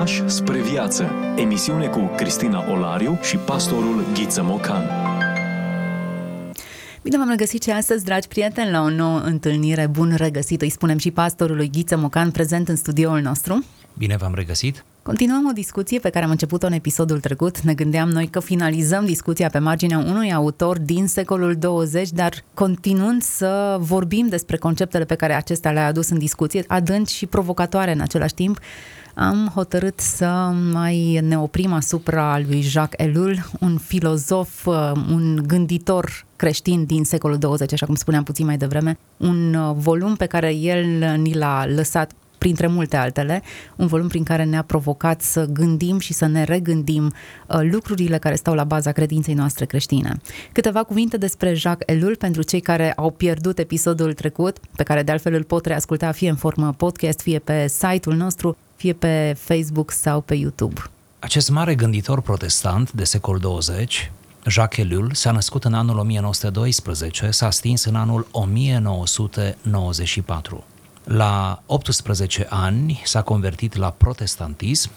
Pași spre viață. Emisiune cu Cristina Olariu și pastorul Ghiță Mocan. Bine v-am regăsit și astăzi, dragi prieteni, la o nouă întâlnire. Bun regăsit, îi spunem și pastorului Ghiță Mocan, prezent în studioul nostru. Bine v-am regăsit! Continuăm o discuție pe care am început-o în episodul trecut. Ne gândeam noi că finalizăm discuția pe marginea unui autor din secolul 20, dar continuând să vorbim despre conceptele pe care acesta le-a adus în discuție, adânci și provocatoare în același timp, am hotărât să mai ne oprim asupra lui Jacques Ellul, un filozof, un gânditor creștin din secolul 20, așa cum spuneam puțin mai devreme, un volum pe care el ni l-a lăsat printre multe altele, un volum prin care ne-a provocat să gândim și să ne regândim uh, lucrurile care stau la baza credinței noastre creștine. Câteva cuvinte despre Jacques Ellul pentru cei care au pierdut episodul trecut, pe care de altfel îl pot reasculta fie în formă podcast, fie pe site-ul nostru, fie pe Facebook sau pe YouTube. Acest mare gânditor protestant de secol 20, Jacques Ellul, s-a născut în anul 1912, s-a stins în anul 1994. La 18 ani s-a convertit la protestantism,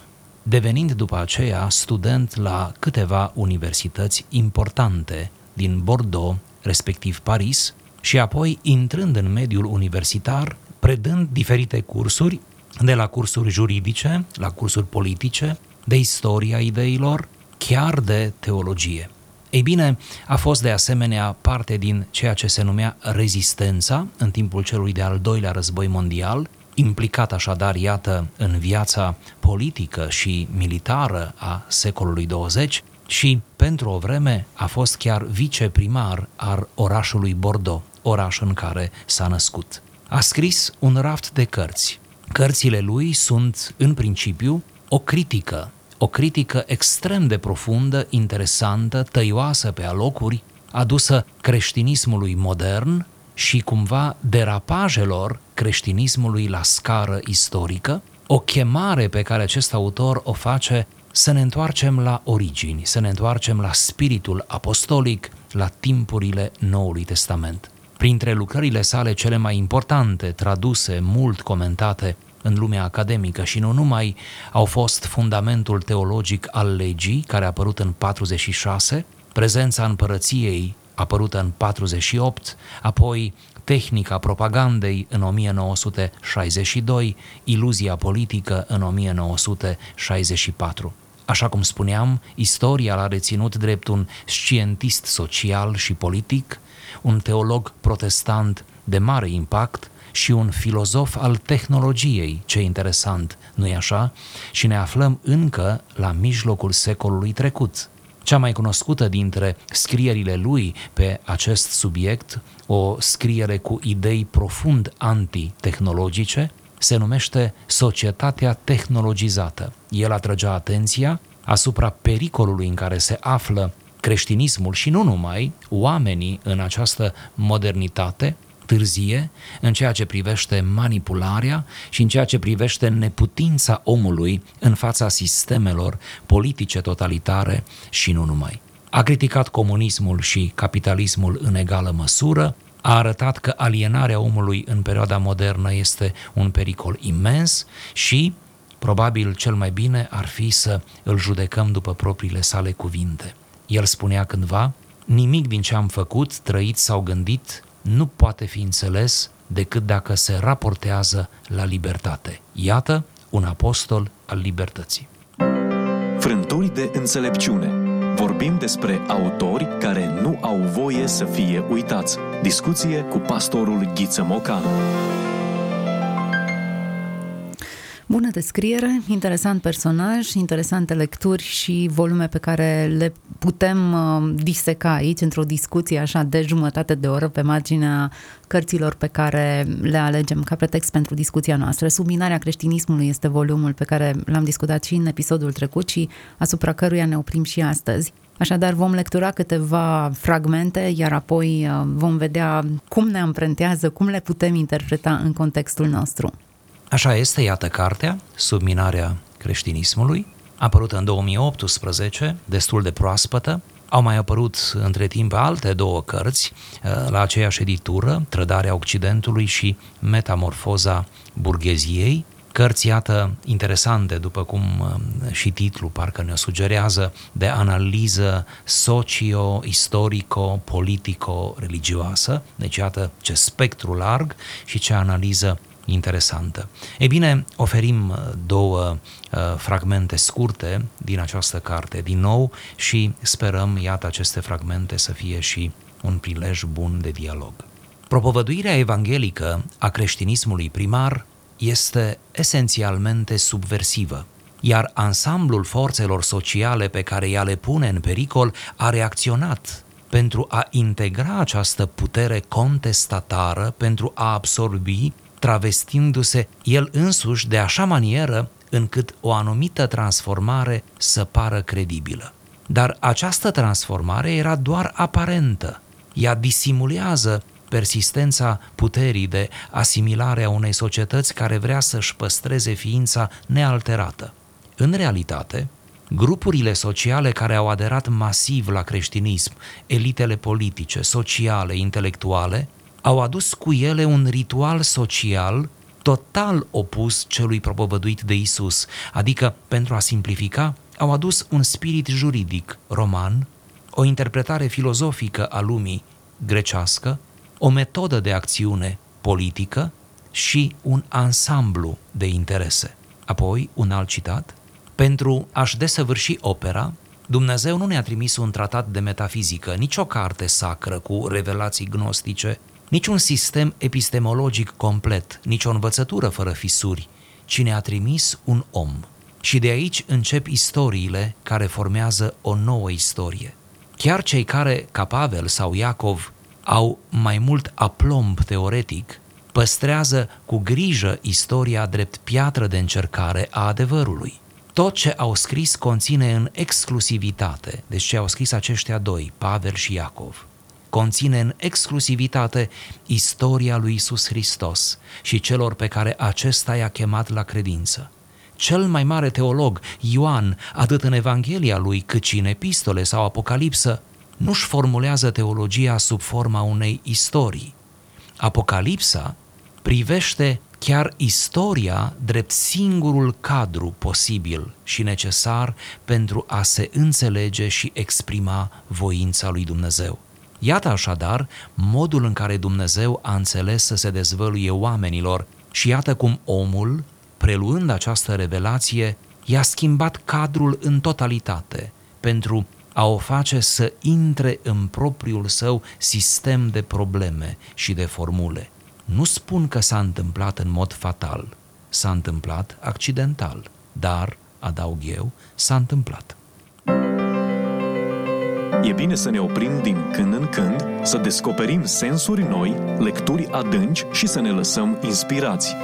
devenind după aceea student la câteva universități importante din Bordeaux, respectiv Paris, și apoi intrând în mediul universitar, predând diferite cursuri, de la cursuri juridice, la cursuri politice, de istoria ideilor, chiar de teologie. Ei bine, a fost de asemenea parte din ceea ce se numea rezistența în timpul celui de-al doilea război mondial, implicat așadar, iată, în viața politică și militară a secolului 20 și pentru o vreme a fost chiar viceprimar al orașului Bordeaux, oraș în care s-a născut. A scris un raft de cărți. Cărțile lui sunt, în principiu, o critică o critică extrem de profundă, interesantă, tăioasă pe alocuri, adusă creștinismului modern și cumva derapajelor creștinismului la scară istorică, o chemare pe care acest autor o face să ne întoarcem la origini, să ne întoarcem la spiritul apostolic, la timpurile Noului Testament. Printre lucrările sale cele mai importante, traduse, mult comentate, în lumea academică și nu numai, au fost fundamentul teologic al legii, care a apărut în 46, prezența împărăției, apărută în 48, apoi tehnica propagandei în 1962, iluzia politică în 1964. Așa cum spuneam, istoria l-a reținut drept un scientist social și politic, un teolog protestant de mare impact, și un filozof al tehnologiei, ce interesant, nu-i așa? Și ne aflăm încă la mijlocul secolului trecut. Cea mai cunoscută dintre scrierile lui pe acest subiect, o scriere cu idei profund antitehnologice, se numește Societatea tehnologizată. El atrăgea atenția asupra pericolului în care se află creștinismul și nu numai, oamenii în această modernitate, târzie în ceea ce privește manipularea și în ceea ce privește neputința omului în fața sistemelor politice totalitare și nu numai. A criticat comunismul și capitalismul în egală măsură, a arătat că alienarea omului în perioada modernă este un pericol imens și, probabil cel mai bine ar fi să îl judecăm după propriile sale cuvinte. El spunea cândva, nimic din ce am făcut, trăit sau gândit nu poate fi înțeles decât dacă se raportează la libertate. Iată un apostol al libertății. Frânturi de înțelepciune. Vorbim despre autori care nu au voie să fie uitați. Discuție cu pastorul Ghiță Mocan. Bună descriere, interesant personaj, interesante lecturi și volume pe care le putem uh, diseca aici într-o discuție așa de jumătate de oră pe marginea cărților pe care le alegem ca pretext pentru discuția noastră. Subminarea creștinismului este volumul pe care l-am discutat și în episodul trecut și asupra căruia ne oprim și astăzi. Așadar, vom lectura câteva fragmente, iar apoi uh, vom vedea cum ne amprentează, cum le putem interpreta în contextul nostru. Așa este, iată cartea, Subminarea creștinismului, apărută în 2018, destul de proaspătă. Au mai apărut între timp alte două cărți uh, la aceeași editură, Trădarea Occidentului și Metamorfoza Burgheziei. cărți, iată, interesante, după cum uh, și titlul parcă ne sugerează, de analiză socio-istorico-politico-religioasă, deci iată ce spectru larg și ce analiză interesantă. Ei bine, oferim uh, două uh, fragmente scurte din această carte din nou și sperăm, iată, aceste fragmente să fie și un prilej bun de dialog. Propovăduirea evanghelică a creștinismului primar este esențialmente subversivă, iar ansamblul forțelor sociale pe care ea le pune în pericol a reacționat pentru a integra această putere contestatară, pentru a absorbi, travestindu-se el însuși de așa manieră încât o anumită transformare să pară credibilă. Dar această transformare era doar aparentă. Ea disimulează persistența puterii de asimilare a unei societăți care vrea să-și păstreze ființa nealterată. În realitate, grupurile sociale care au aderat masiv la creștinism, elitele politice, sociale, intelectuale, au adus cu ele un ritual social total opus celui propovăduit de Isus, adică, pentru a simplifica, au adus un spirit juridic roman, o interpretare filozofică a lumii grecească, o metodă de acțiune politică și un ansamblu de interese. Apoi, un alt citat, pentru a-și desăvârși opera, Dumnezeu nu ne-a trimis un tratat de metafizică, nici o carte sacră cu revelații gnostice, nici un sistem epistemologic complet, nici o învățătură fără fisuri, ci ne-a trimis un om. Și de aici încep istoriile care formează o nouă istorie. Chiar cei care, ca Pavel sau Iacov, au mai mult aplomb teoretic, păstrează cu grijă istoria drept piatră de încercare a adevărului. Tot ce au scris conține în exclusivitate, deci ce au scris aceștia doi, Pavel și Iacov, conține în exclusivitate istoria lui Isus Hristos și celor pe care acesta i-a chemat la credință. Cel mai mare teolog, Ioan, atât în Evanghelia lui cât și în epistole sau Apocalipsă, nu-și formulează teologia sub forma unei istorii. Apocalipsa privește chiar istoria drept singurul cadru posibil și necesar pentru a se înțelege și exprima voința lui Dumnezeu. Iată așadar modul în care Dumnezeu a înțeles să se dezvăluie oamenilor și iată cum omul, preluând această revelație, i-a schimbat cadrul în totalitate pentru a o face să intre în propriul său sistem de probleme și de formule. Nu spun că s-a întâmplat în mod fatal, s-a întâmplat accidental, dar, adaug eu, s-a întâmplat. E bine să ne oprim din când în când, să descoperim sensuri noi, lecturi adânci și să ne lăsăm inspirați.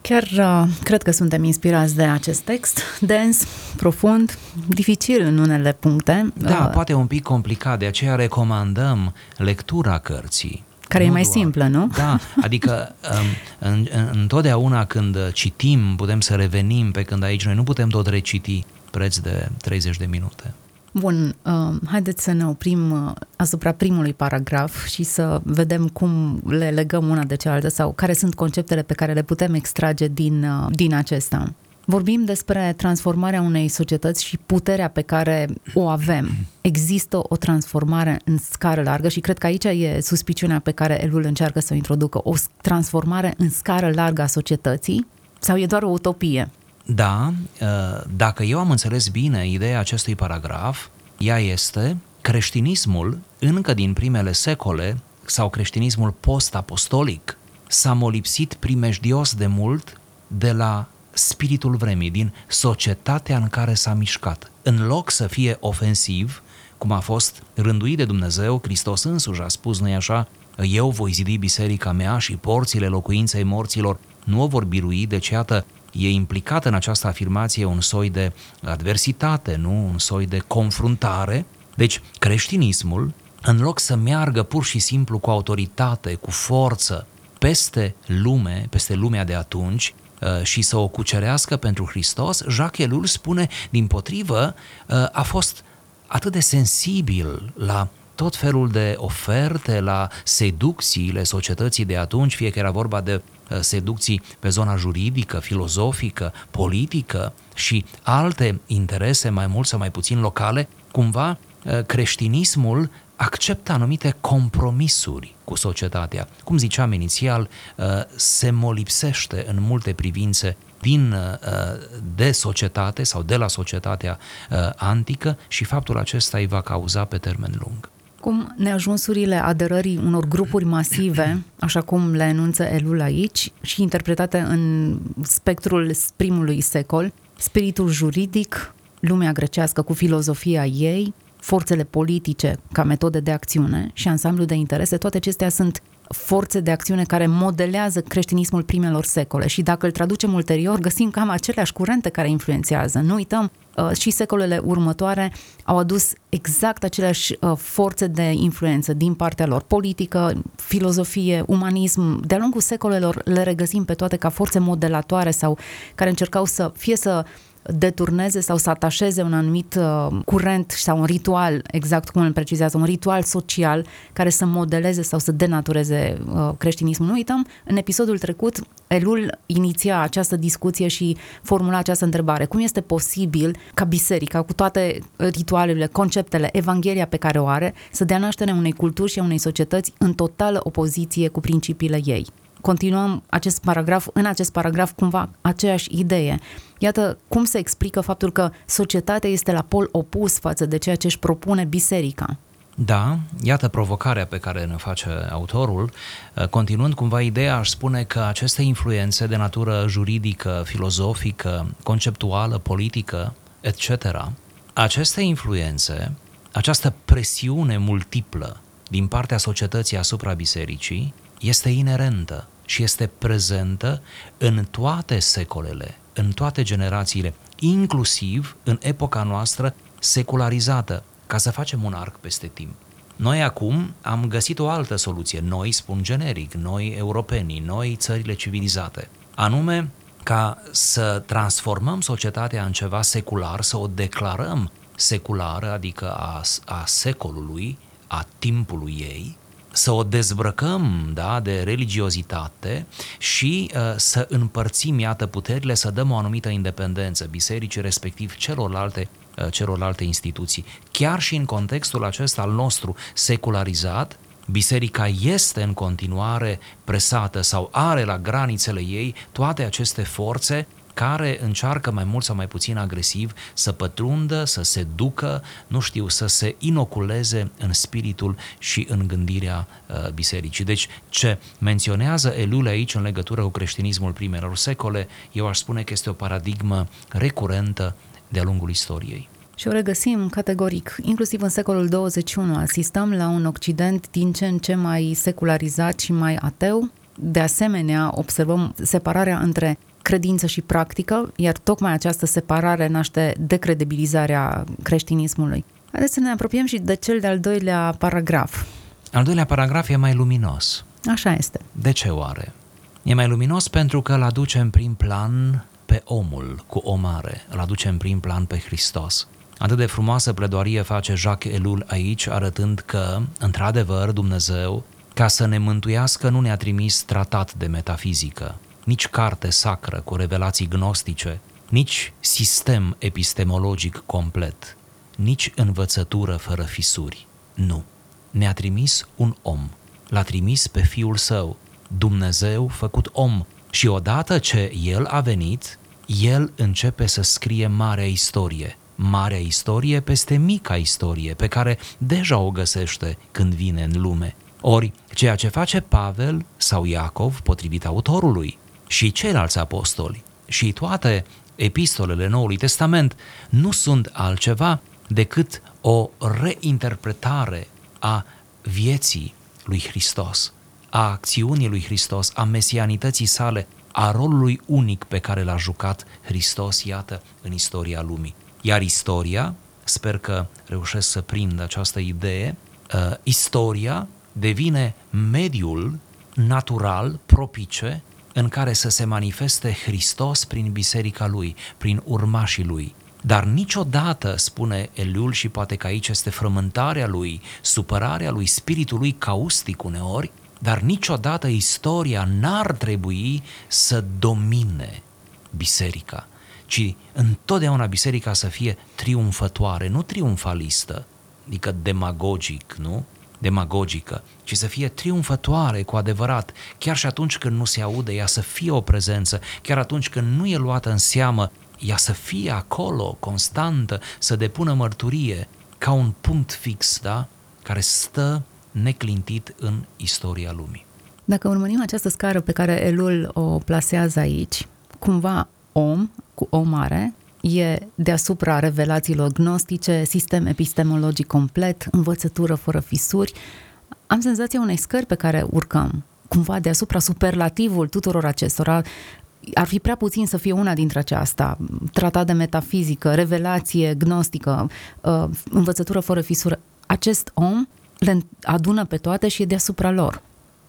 Chiar uh, cred că suntem inspirați de acest text, dens, profund, dificil în unele puncte. Da, uh, poate un pic complicat, de aceea recomandăm lectura cărții. Care nu e mai doar. simplă, nu? Da, adică um, în, în, întotdeauna când citim putem să revenim, pe când aici noi nu putem tot reciti preț de 30 de minute. Bun, uh, haideți să ne oprim uh, asupra primului paragraf și să vedem cum le legăm una de cealaltă sau care sunt conceptele pe care le putem extrage din, uh, din acesta. Vorbim despre transformarea unei societăți și puterea pe care o avem. Există o transformare în scară largă și cred că aici e suspiciunea pe care Elul încearcă să o introducă. O transformare în scară largă a societății sau e doar o utopie? Da, ă, dacă eu am înțeles bine ideea acestui paragraf, ea este creștinismul încă din primele secole sau creștinismul post-apostolic s-a molipsit primejdios de mult de la spiritul vremii, din societatea în care s-a mișcat. În loc să fie ofensiv, cum a fost rânduit de Dumnezeu, Hristos însuși a spus, nu așa, eu voi zidi biserica mea și porțile locuinței morților nu o vor birui, deci iată, e implicat în această afirmație un soi de adversitate, nu? Un soi de confruntare. Deci, creștinismul, în loc să meargă pur și simplu cu autoritate, cu forță, peste lume, peste lumea de atunci, uh, și să o cucerească pentru Hristos, Jacques Ellul spune, din potrivă, uh, a fost atât de sensibil la tot felul de oferte, la seducțiile societății de atunci, fie că era vorba de uh, seducții pe zona juridică, filozofică, politică și alte interese mai mult sau mai puțin locale, cumva uh, creștinismul acceptă anumite compromisuri cu societatea. Cum ziceam inițial, uh, se molipsește în multe privințe din, uh, de societate sau de la societatea uh, antică și faptul acesta îi va cauza pe termen lung. Cum neajunsurile aderării unor grupuri masive, așa cum le enunță Elul aici, și interpretate în spectrul primului secol, spiritul juridic, lumea grecească cu filozofia ei, forțele politice ca metode de acțiune și ansamblu de interese, toate acestea sunt forțe de acțiune care modelează creștinismul primelor secole și dacă îl traducem ulterior, găsim cam aceleași curente care influențează. Nu uităm, uh, și secolele următoare au adus exact aceleași uh, forțe de influență din partea lor, politică, filozofie, umanism. De-a lungul secolelor le regăsim pe toate ca forțe modelatoare sau care încercau să fie să deturneze sau să atașeze un anumit uh, curent sau un ritual, exact cum îl precizează, un ritual social care să modeleze sau să denatureze uh, creștinismul. Nu uităm, în episodul trecut, Elul iniția această discuție și formula această întrebare. Cum este posibil ca biserica, cu toate ritualele, conceptele, evanghelia pe care o are, să dea naștere unei culturi și a unei societăți în totală opoziție cu principiile ei? Continuăm acest paragraf, în acest paragraf cumva aceeași idee. Iată cum se explică faptul că societatea este la pol opus față de ceea ce își propune biserica. Da, iată provocarea pe care ne face autorul. Continuând cumva ideea, aș spune că aceste influențe de natură juridică, filozofică, conceptuală, politică, etc., aceste influențe, această presiune multiplă din partea societății asupra bisericii, este inerentă și este prezentă în toate secolele, în toate generațiile, inclusiv în epoca noastră secularizată, ca să facem un arc peste timp. Noi acum am găsit o altă soluție, noi spun generic, noi europenii, noi țările civilizate, anume ca să transformăm societatea în ceva secular, să o declarăm seculară, adică a, a secolului, a timpului ei, să o dezbrăcăm da, de religiozitate și uh, să împărțim, iată, puterile, să dăm o anumită independență bisericii, respectiv celorlalte uh, celorlalte instituții. Chiar și în contextul acesta al nostru secularizat, biserica este în continuare presată sau are la granițele ei toate aceste forțe care încearcă mai mult sau mai puțin agresiv să pătrundă, să se ducă, nu știu, să se inoculeze în spiritul și în gândirea uh, bisericii. Deci, ce menționează Elul aici în legătură cu creștinismul primelor secole, eu aș spune că este o paradigmă recurentă de-a lungul istoriei. Și o regăsim categoric, inclusiv în secolul 21. Asistăm la un Occident din ce în ce mai secularizat și mai ateu. De asemenea, observăm separarea între credință și practică, iar tocmai această separare naște decredibilizarea creștinismului. Haideți să ne apropiem și de cel de-al doilea paragraf. Al doilea paragraf e mai luminos. Așa este. De ce oare? E mai luminos pentru că îl aduce în prim plan pe omul cu o mare, îl aduce în prim plan pe Hristos. Atât de frumoasă pledoarie face Jacques Elul aici, arătând că, într-adevăr, Dumnezeu, ca să ne mântuiască, nu ne-a trimis tratat de metafizică, nici carte sacră cu revelații gnostice, nici sistem epistemologic complet, nici învățătură fără fisuri. Nu. Ne-a trimis un om. L-a trimis pe Fiul Său, Dumnezeu făcut om. Și odată ce El a venit, El începe să scrie marea istorie. Marea istorie peste mica istorie, pe care deja o găsește când vine în lume. Ori, ceea ce face Pavel sau Iacov, potrivit autorului, și ceilalți apostoli și toate epistolele Noului Testament nu sunt altceva decât o reinterpretare a vieții lui Hristos, a acțiunii lui Hristos, a mesianității sale, a rolului unic pe care l-a jucat Hristos, iată, în istoria lumii. Iar istoria, sper că reușesc să prind această idee, uh, istoria devine mediul natural, propice, în care să se manifeste Hristos prin biserica lui, prin urmașii lui. Dar niciodată, spune Eliul, și poate că aici este frământarea lui, supărarea lui, spiritul lui caustic uneori, dar niciodată istoria n-ar trebui să domine biserica, ci întotdeauna biserica să fie triumfătoare, nu triumfalistă, adică demagogic, nu? Demagogică, ci să fie triumfătoare cu adevărat, chiar și atunci când nu se aude, ea să fie o prezență, chiar atunci când nu e luată în seamă, ea să fie acolo, constantă, să depună mărturie, ca un punct fix, da? care stă neclintit în istoria lumii. Dacă urmărim această scară pe care Elul o plasează aici, cumva om, cu o mare, e deasupra revelațiilor gnostice, sistem epistemologic complet, învățătură fără fisuri. Am senzația unei scări pe care urcăm, cumva deasupra superlativul tuturor acestora, ar fi prea puțin să fie una dintre aceasta, tratat de metafizică, revelație gnostică, uh, învățătură fără fisură. Acest om le adună pe toate și e deasupra lor.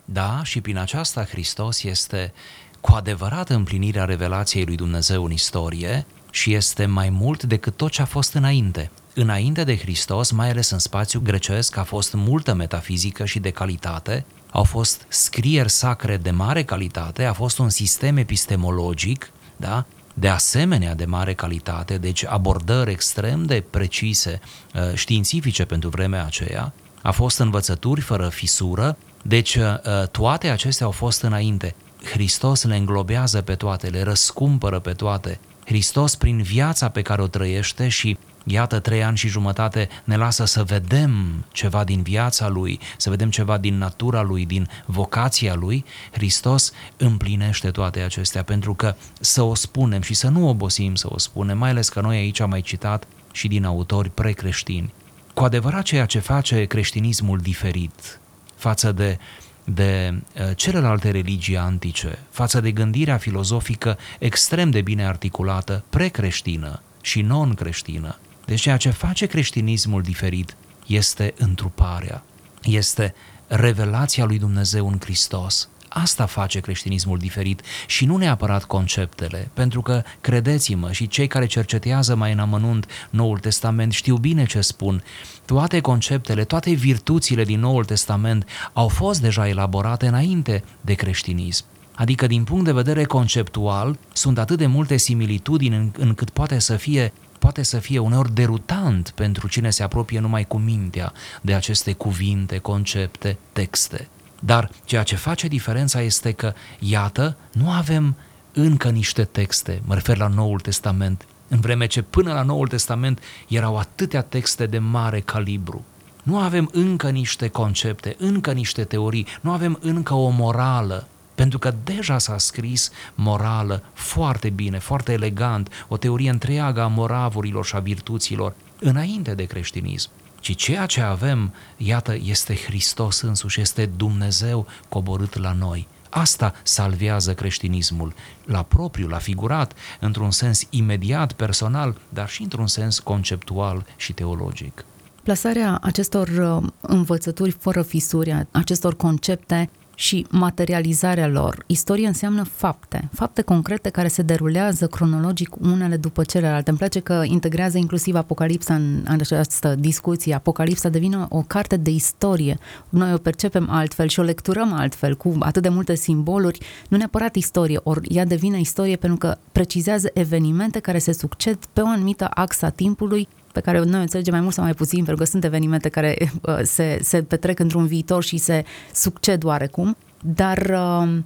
Da, și prin aceasta Hristos este cu adevărat împlinirea revelației lui Dumnezeu în istorie și este mai mult decât tot ce a fost înainte. Înainte de Hristos, mai ales în spațiu grecesc, a fost multă metafizică și de calitate, au fost scrieri sacre de mare calitate, a fost un sistem epistemologic, da? de asemenea de mare calitate, deci abordări extrem de precise, uh, științifice pentru vremea aceea, a fost învățături fără fisură, deci uh, toate acestea au fost înainte. Hristos le înglobează pe toate, le răscumpără pe toate. Hristos, prin viața pe care o trăiește și iată, trei ani și jumătate ne lasă să vedem ceva din viața Lui, să vedem ceva din natura Lui, din vocația Lui, Hristos împlinește toate acestea, pentru că să o spunem și să nu obosim să o spunem, mai ales că noi aici am mai citat și din autori precreștini. Cu adevărat ceea ce face creștinismul diferit față de de uh, celelalte religii antice, față de gândirea filozofică extrem de bine articulată, precreștină și non-creștină. Deci ceea ce face creștinismul diferit este întruparea, este revelația lui Dumnezeu în Hristos, Asta face creștinismul diferit și nu neapărat conceptele, pentru că, credeți-mă, și cei care cercetează mai în amănunt Noul Testament știu bine ce spun. Toate conceptele, toate virtuțile din Noul Testament au fost deja elaborate înainte de creștinism. Adică, din punct de vedere conceptual, sunt atât de multe similitudini încât poate să fie poate să fie uneori derutant pentru cine se apropie numai cu mintea de aceste cuvinte, concepte, texte. Dar ceea ce face diferența este că, iată, nu avem încă niște texte, mă refer la Noul Testament, în vreme ce până la Noul Testament erau atâtea texte de mare calibru. Nu avem încă niște concepte, încă niște teorii, nu avem încă o morală, pentru că deja s-a scris morală foarte bine, foarte elegant, o teorie întreagă a moravurilor și a virtuților, înainte de creștinism ci ceea ce avem, iată, este Hristos însuși, este Dumnezeu coborât la noi. Asta salvează creștinismul, la propriu, la figurat, într-un sens imediat, personal, dar și într-un sens conceptual și teologic. Plasarea acestor uh, învățături fără fisuri, acestor concepte și materializarea lor. Istorie înseamnă fapte, fapte concrete care se derulează cronologic unele după celelalte. Îmi place că integrează inclusiv Apocalipsa în, în această discuție. Apocalipsa devine o carte de istorie. Noi o percepem altfel și o lecturăm altfel, cu atât de multe simboluri, nu neapărat istorie, ori ea devine istorie pentru că precizează evenimente care se succed pe o anumită axa timpului pe care noi înțelegem mai mult sau mai puțin, pentru că sunt evenimente care uh, se, se petrec într-un viitor și se succed oarecum, dar uh,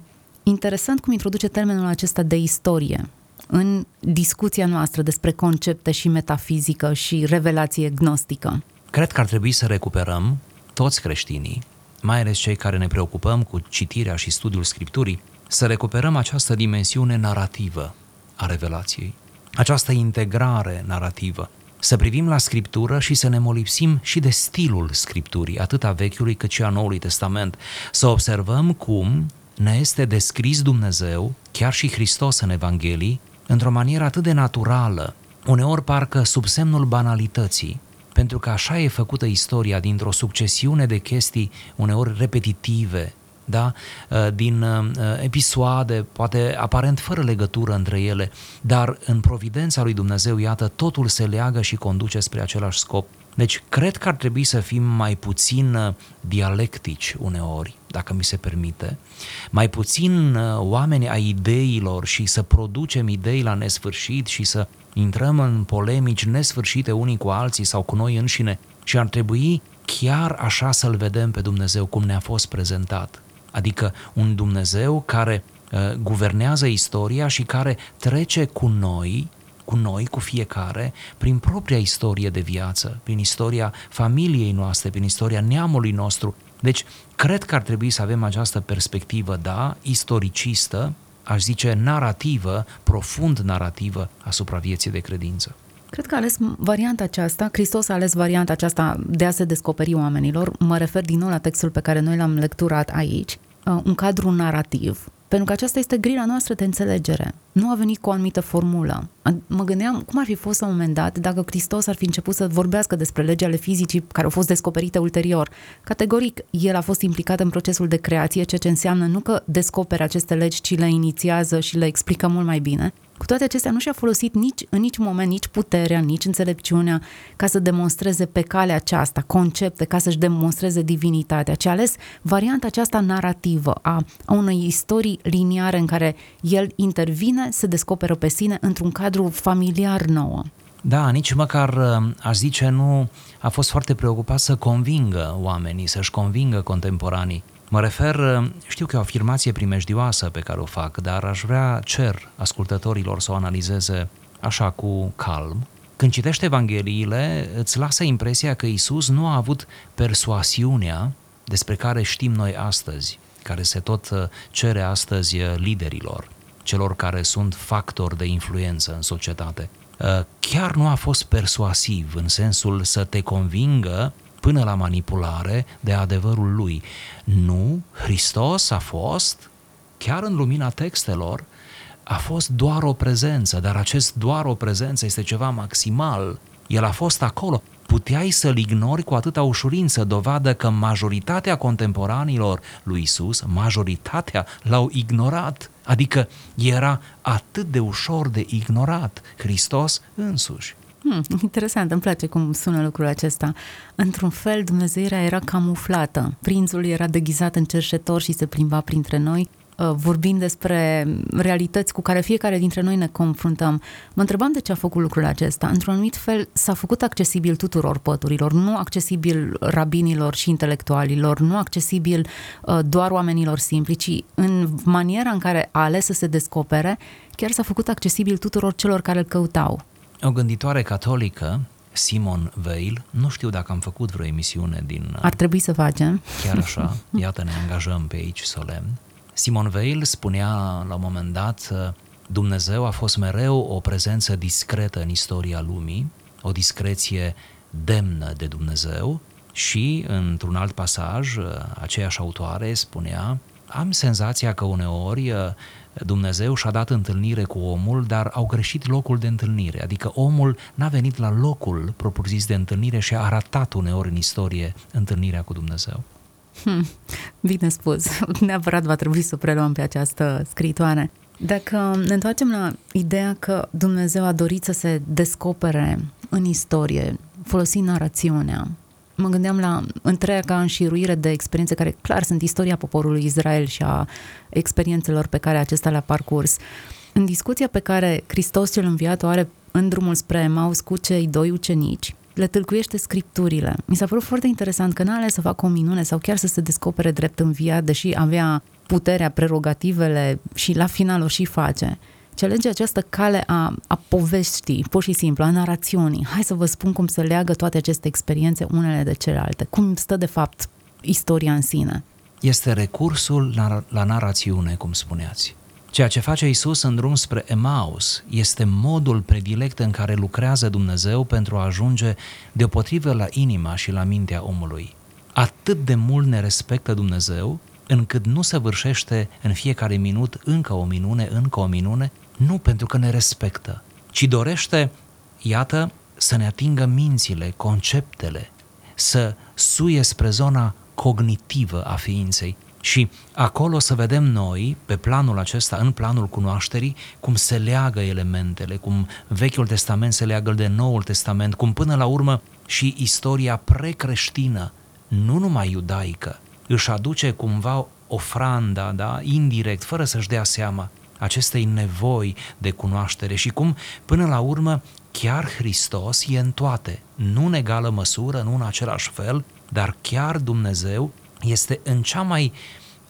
interesant cum introduce termenul acesta de istorie în discuția noastră despre concepte și metafizică și revelație gnostică. Cred că ar trebui să recuperăm toți creștinii, mai ales cei care ne preocupăm cu citirea și studiul Scripturii, să recuperăm această dimensiune narrativă a revelației, această integrare narrativă să privim la Scriptură și să ne molipsim și de stilul Scripturii, atât a Vechiului cât și a Noului Testament, să observăm cum ne este descris Dumnezeu, chiar și Hristos în Evanghelii, într-o manieră atât de naturală, uneori parcă sub semnul banalității, pentru că așa e făcută istoria dintr-o succesiune de chestii uneori repetitive, da? din episoade, poate aparent fără legătură între ele, dar în providența lui Dumnezeu, iată, totul se leagă și conduce spre același scop. Deci, cred că ar trebui să fim mai puțin dialectici uneori, dacă mi se permite, mai puțin oameni ai ideilor și să producem idei la nesfârșit și să intrăm în polemici nesfârșite unii cu alții sau cu noi înșine și ar trebui chiar așa să-L vedem pe Dumnezeu cum ne-a fost prezentat. Adică un Dumnezeu care uh, guvernează istoria și care trece cu noi, cu noi, cu fiecare, prin propria istorie de viață, prin istoria familiei noastre, prin istoria neamului nostru. Deci, cred că ar trebui să avem această perspectivă, da, istoricistă, aș zice narrativă, profund narrativă asupra vieții de credință. Cred că a ales varianta aceasta, Hristos a ales varianta aceasta de a se descoperi oamenilor. Mă refer din nou la textul pe care noi l-am lecturat aici, uh, un cadru narrativ. Pentru că aceasta este grila noastră de înțelegere. Nu a venit cu o anumită formulă. Mă gândeam cum ar fi fost la un moment dat dacă Hristos ar fi început să vorbească despre legile ale fizicii care au fost descoperite ulterior. Categoric, el a fost implicat în procesul de creație, ceea ce înseamnă nu că descoperă aceste legi, ci le inițiază și le explică mult mai bine, cu toate acestea, nu și-a folosit nici, în niciun moment nici puterea, nici înțelepciunea ca să demonstreze pe calea aceasta concepte, ca să-și demonstreze divinitatea, ci a ales varianta aceasta narrativă a, a unei istorii liniare în care el intervine, se descoperă pe sine într-un cadru familiar nouă. Da, nici măcar, uh, aș zice, nu a fost foarte preocupat să convingă oamenii, să-și convingă contemporanii Mă refer, știu că e o afirmație primejdioasă pe care o fac, dar aș vrea, cer ascultătorilor să o analizeze așa cu calm. Când citești Evangheliile, îți lasă impresia că Isus nu a avut persoasiunea despre care știm noi astăzi, care se tot uh, cere astăzi uh, liderilor, celor care sunt factori de influență în societate. Uh, chiar nu a fost persuasiv în sensul să te convingă până la manipulare de adevărul lui. Nu, Hristos a fost, chiar în lumina textelor, a fost doar o prezență, dar acest doar o prezență este ceva maximal. El a fost acolo. Puteai să-l ignori cu atâta ușurință, dovadă că majoritatea contemporanilor lui Isus, majoritatea l-au ignorat. Adică era atât de ușor de ignorat Hristos însuși. Hmm, interesant, îmi place cum sună lucrul acesta. Într-un fel, Dumnezeirea era camuflată. Prințul era deghizat în cerșetor și se plimba printre noi, uh, vorbind despre realități cu care fiecare dintre noi ne confruntăm. Mă întrebam de ce a făcut lucrul acesta. Într-un anumit fel s-a făcut accesibil tuturor păturilor, nu accesibil rabinilor și intelectualilor, nu accesibil uh, doar oamenilor simpli, ci în maniera în care a ales să se descopere, chiar s-a făcut accesibil tuturor celor care îl căutau. O gânditoare catolică, Simon Weil, nu știu dacă am făcut vreo emisiune din... Ar trebui să facem. Chiar așa, iată ne angajăm pe aici solemn. Simon Weil spunea la un moment dat, Dumnezeu a fost mereu o prezență discretă în istoria lumii, o discreție demnă de Dumnezeu și, într-un alt pasaj, aceeași autoare spunea, am senzația că uneori Dumnezeu și-a dat întâlnire cu omul, dar au greșit locul de întâlnire, adică omul n-a venit la locul propriu-zis de întâlnire și a arătat uneori în istorie întâlnirea cu Dumnezeu. Hmm, bine spus. Neapărat va trebui să preluăm pe această scritoare. Dacă ne întoarcem la ideea că Dumnezeu a dorit să se descopere în istorie, folosind narațiunea, mă gândeam la întreaga înșiruire de experiențe care clar sunt istoria poporului Israel și a experiențelor pe care acesta le-a parcurs. În discuția pe care Hristos cel înviat o are în drumul spre Emaus cu cei doi ucenici, le tâlcuiește scripturile. Mi s-a părut foarte interesant că n-a ales să facă o minune sau chiar să se descopere drept înviat, deși avea puterea, prerogativele și la final o și face ce alege această cale a, a poveștii, pur și simplu, a narațiunii. Hai să vă spun cum se leagă toate aceste experiențe unele de celelalte, cum stă de fapt istoria în sine. Este recursul la, la narațiune, cum spuneați. Ceea ce face Isus în drum spre Emaus este modul predilect în care lucrează Dumnezeu pentru a ajunge deopotrivă la inima și la mintea omului. Atât de mult ne respectă Dumnezeu, încât nu se vârșește în fiecare minut încă o minune, încă o minune, nu pentru că ne respectă, ci dorește, iată, să ne atingă mințile, conceptele, să suie spre zona cognitivă a ființei. Și acolo să vedem noi, pe planul acesta, în planul cunoașterii, cum se leagă elementele, cum Vechiul Testament se leagă de Noul Testament, cum până la urmă și istoria precreștină, nu numai iudaică, își aduce cumva ofranda, da, indirect, fără să-și dea seama, acestei nevoi de cunoaștere și cum, până la urmă, chiar Hristos e în toate, nu în egală măsură, nu în același fel, dar chiar Dumnezeu este în cea mai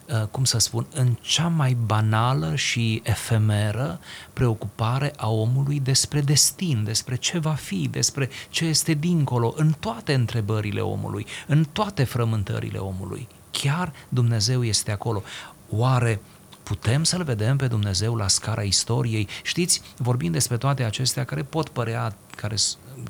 uh, cum să spun, în cea mai banală și efemeră preocupare a omului despre destin, despre ce va fi, despre ce este dincolo, în toate întrebările omului, în toate frământările omului. Chiar Dumnezeu este acolo. Oare putem să-L vedem pe Dumnezeu la scara istoriei? Știți, vorbim despre toate acestea care pot părea, care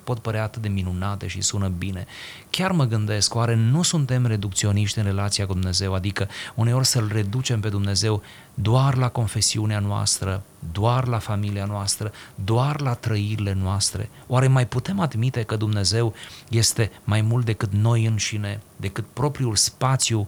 pot părea atât de minunate și sună bine. Chiar mă gândesc, oare nu suntem reducționiști în relația cu Dumnezeu? Adică uneori să-L reducem pe Dumnezeu doar la confesiunea noastră, doar la familia noastră, doar la trăirile noastre? Oare mai putem admite că Dumnezeu este mai mult decât noi înșine, decât propriul spațiu uh,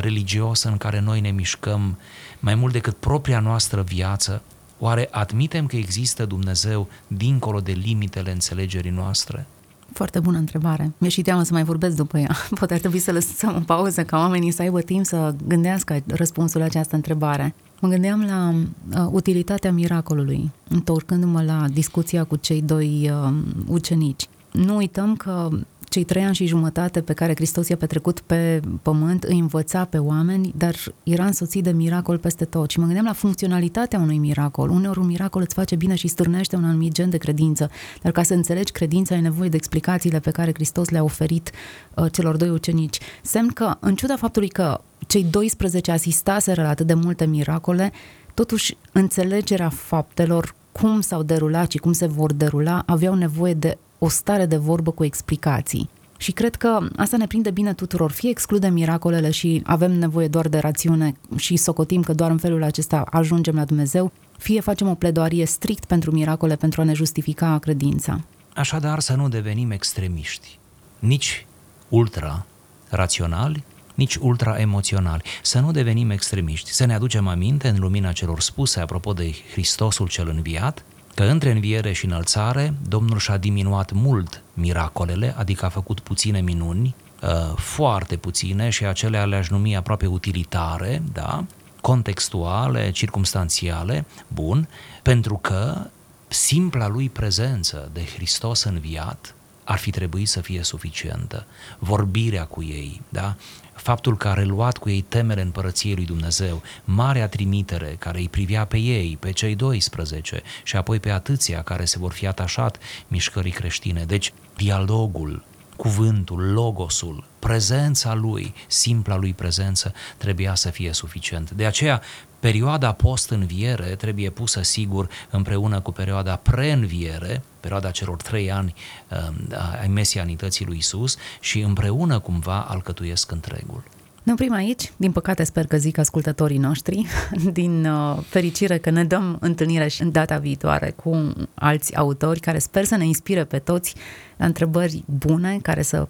religios în care noi ne mișcăm, mai mult decât propria noastră viață? Oare admitem că există Dumnezeu dincolo de limitele înțelegerii noastre? Foarte bună întrebare. Mi-e și teamă să mai vorbesc după ea. Poate ar trebui să lăsăm o pauză ca oamenii să aibă timp să gândească răspunsul la această întrebare. Mă gândeam la uh, utilitatea miracolului, întorcându-mă la discuția cu cei doi uh, ucenici. Nu uităm că cei trei ani și jumătate pe care Hristos i-a petrecut pe pământ îi învăța pe oameni, dar era însoțit de miracol peste tot. Și mă gândeam la funcționalitatea unui miracol. Uneori un miracol îți face bine și stârnește un anumit gen de credință, dar ca să înțelegi credința ai nevoie de explicațiile pe care Hristos le-a oferit uh, celor doi ucenici. Semn că, în ciuda faptului că cei 12 asistaseră la atât de multe miracole, totuși înțelegerea faptelor, cum s-au derulat și cum se vor derula, aveau nevoie de o stare de vorbă cu explicații. Și cred că asta ne prinde bine tuturor. Fie excludem miracolele și avem nevoie doar de rațiune și socotim că doar în felul acesta ajungem la Dumnezeu, fie facem o pledoarie strict pentru miracole pentru a ne justifica credința. Așadar să nu devenim extremiști, nici ultra raționali, nici ultra-emoționali. Să nu devenim extremiști, să ne aducem aminte în lumina celor spuse apropo de Hristosul cel înviat, că între înviere și înălțare Domnul și-a diminuat mult miracolele, adică a făcut puține minuni, uh, foarte puține și acelea le-aș numi aproape utilitare, da? contextuale, circumstanțiale, bun, pentru că simpla lui prezență de Hristos înviat ar fi trebuit să fie suficientă. Vorbirea cu ei, da? faptul că a reluat cu ei temele împărăției lui Dumnezeu, marea trimitere care îi privea pe ei, pe cei 12 și apoi pe atâția care se vor fi atașat mișcării creștine. Deci, dialogul, cuvântul, logosul, prezența lui, simpla lui prezență, trebuia să fie suficient. De aceea, perioada post-înviere trebuie pusă sigur împreună cu perioada pre-înviere, perioada celor trei ani uh, ai mesianității lui Isus și împreună cumva alcătuiesc întregul. Ne oprim aici. Din păcate sper că zic ascultătorii noștri, din uh, fericire că ne dăm întâlnire și în data viitoare cu alți autori care sper să ne inspire pe toți la întrebări bune, care să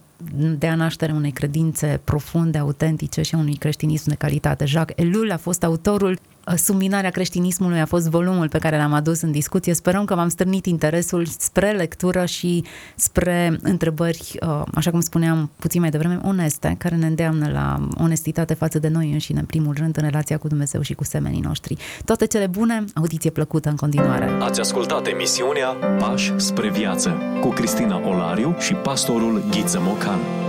dea naștere unei credințe profunde, autentice și a unui creștinism de calitate. Jacques Ellul a fost autorul Subminarea creștinismului a fost volumul pe care l-am adus în discuție. Sperăm că v-am stârnit interesul spre lectură și spre întrebări, uh, așa cum spuneam puțin mai devreme, oneste, care ne îndeamnă la onestitate față de noi înșine, în primul rând, în relația cu Dumnezeu și cu semenii noștri. Toate cele bune, audiție plăcută în continuare. Ați ascultat emisiunea Pași spre viață cu Cristina Olariu și pastorul Ghiță Mocan.